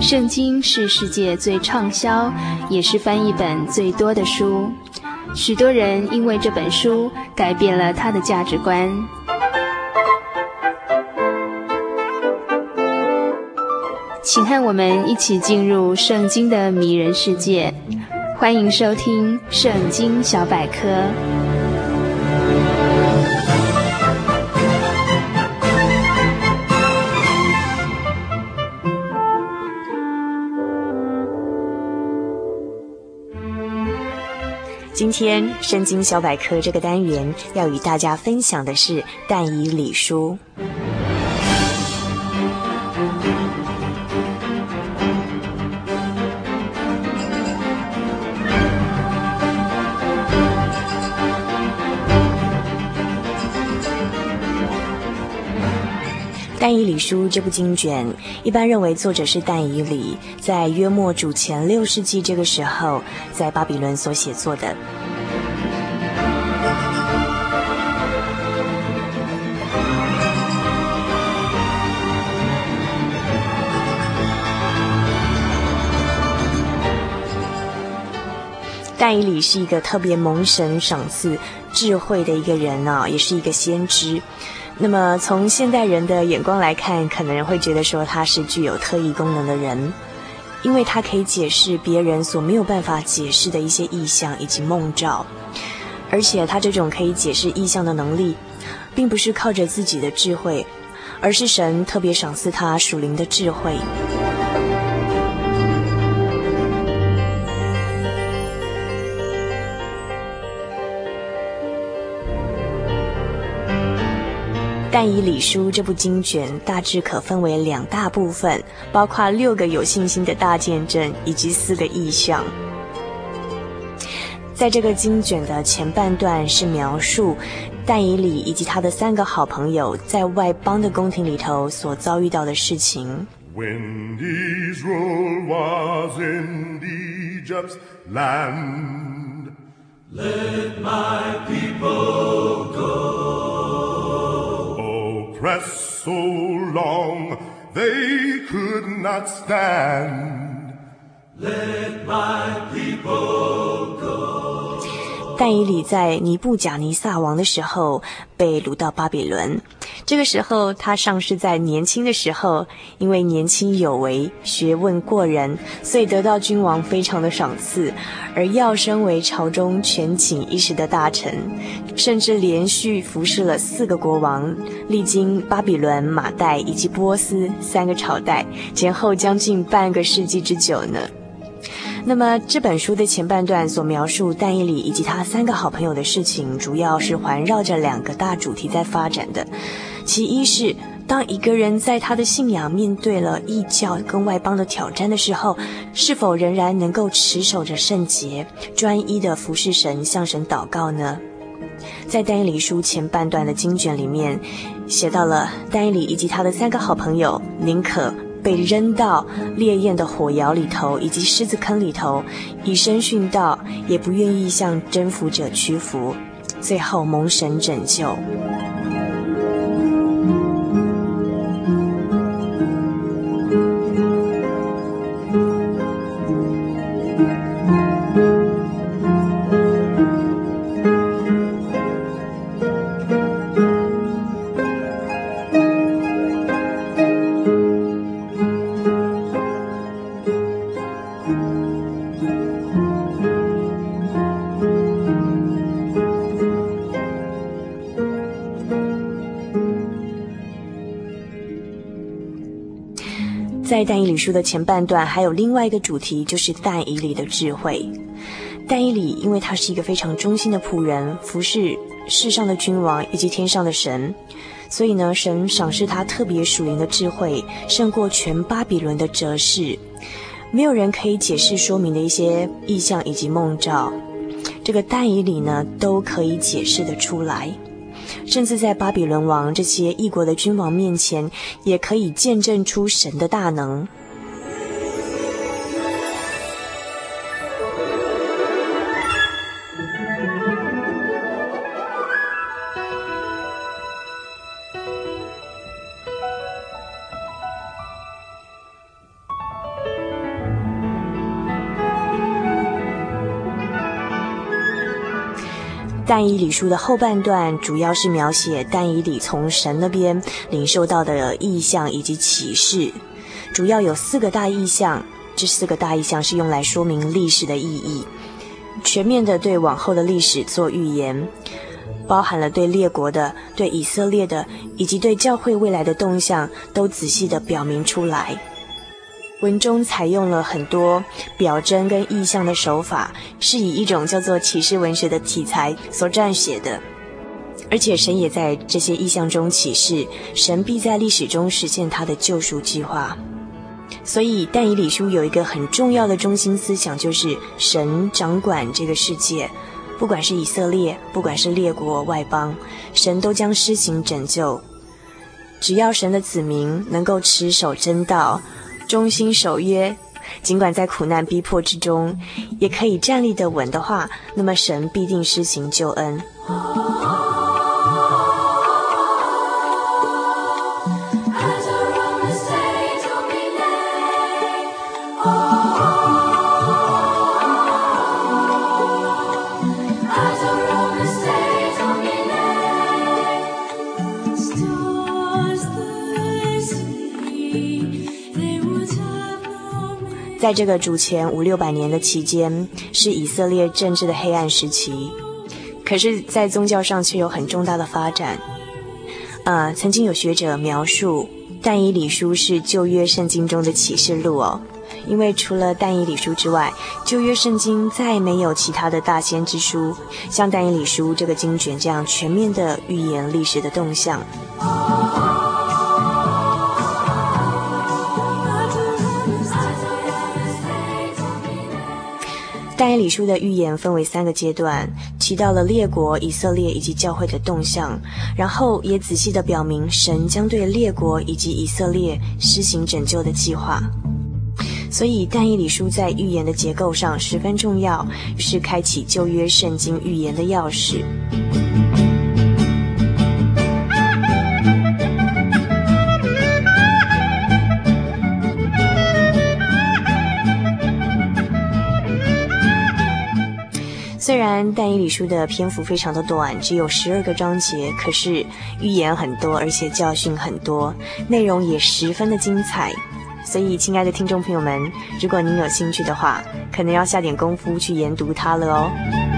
圣经是世界最畅销，也是翻译本最多的书。许多人因为这本书改变了他的价值观。请和我们一起进入圣经的迷人世界。欢迎收听《圣经小百科》。今天《圣经小百科》这个单元要与大家分享的是但以理书。但以理书这部经卷，一般认为作者是但以理，在约末主前六世纪这个时候，在巴比伦所写作的。但以理是一个特别蒙神赏赐智慧的一个人啊，也是一个先知。那么，从现代人的眼光来看，可能会觉得说他是具有特异功能的人，因为他可以解释别人所没有办法解释的一些意象以及梦兆，而且他这种可以解释意象的能力，并不是靠着自己的智慧，而是神特别赏赐他属灵的智慧。但以理书这部经卷大致可分为两大部分，包括六个有信心的大见证以及四个意象。在这个经卷的前半段是描述但以理以及他的三个好朋友在外邦的宫廷里头所遭遇到的事情。When Israel was in Egypt's land, let my so long they could not stand. Let my people. 但以理在尼布甲尼撒王的时候被掳到巴比伦。这个时候，他尚是在年轻的时候，因为年轻有为、学问过人，所以得到君王非常的赏赐，而要升为朝中权倾一时的大臣，甚至连续服侍了四个国王，历经巴比伦、马代以及波斯三个朝代，前后将近半个世纪之久呢。那么这本书的前半段所描述但以理以及他三个好朋友的事情，主要是环绕着两个大主题在发展的。其一是，当一个人在他的信仰面对了异教跟外邦的挑战的时候，是否仍然能够持守着圣洁，专一的服侍神，向神祷告呢？在但以理书前半段的经卷里面，写到了但以理以及他的三个好朋友，宁可。被扔到烈焰的火窑里头，以及狮子坑里头，以身殉道，也不愿意向征服者屈服，最后蒙神拯救。在但以理书的前半段，还有另外一个主题，就是但以理的智慧。但以理因为他是一个非常忠心的仆人，服侍世上的君王以及天上的神，所以呢，神赏赐他特别属灵的智慧，胜过全巴比伦的哲士。没有人可以解释说明的一些异象以及梦兆，这个但以理呢，都可以解释得出来。甚至在巴比伦王这些异国的君王面前，也可以见证出神的大能。但以理书的后半段主要是描写但以理从神那边领受到的意象以及启示，主要有四个大意象。这四个大意象是用来说明历史的意义，全面的对往后的历史做预言，包含了对列国的、对以色列的以及对教会未来的动向，都仔细的表明出来。文中采用了很多表征跟意象的手法，是以一种叫做启示文学的题材所撰写的。而且神也在这些意象中启示，神必在历史中实现他的救赎计划。所以但以理书有一个很重要的中心思想，就是神掌管这个世界，不管是以色列，不管是列国外邦，神都将施行拯救。只要神的子民能够持守真道。忠心守约，尽管在苦难逼迫之中，也可以站立得稳的话，那么神必定施行救恩。在这个主前五六百年的期间，是以色列政治的黑暗时期，可是，在宗教上却有很重大的发展。呃，曾经有学者描述，但以理书是旧约圣经中的启示录哦，因为除了但以理书之外，旧约圣经再没有其他的大先之书，像但以理书这个经卷这样全面的预言历史的动向。但以理书的预言分为三个阶段，提到了列国、以色列以及教会的动向，然后也仔细地表明神将对列国以及以色列施行拯救的计划。所以，但以理书在预言的结构上十分重要，是开启旧约圣经预言的钥匙。虽然但以理书的篇幅非常的短，只有十二个章节，可是预言很多，而且教训很多，内容也十分的精彩。所以，亲爱的听众朋友们，如果您有兴趣的话，可能要下点功夫去研读它了哦。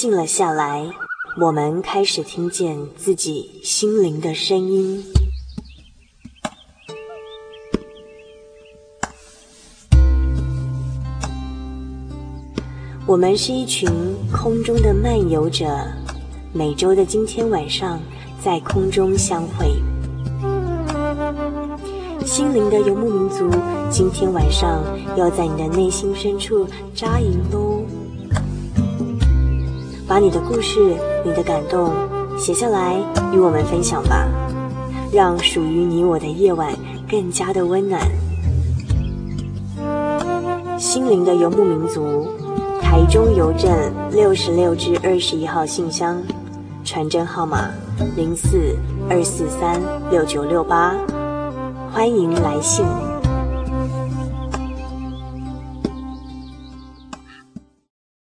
静了下来，我们开始听见自己心灵的声音。我们是一群空中的漫游者，每周的今天晚上在空中相会。心灵的游牧民族，今天晚上要在你的内心深处扎营喽。把你的故事、你的感动写下来，与我们分享吧，让属于你我的夜晚更加的温暖。心灵的游牧民族，台中邮政六十六至二十一号信箱，传真号码零四二四三六九六八，欢迎来信。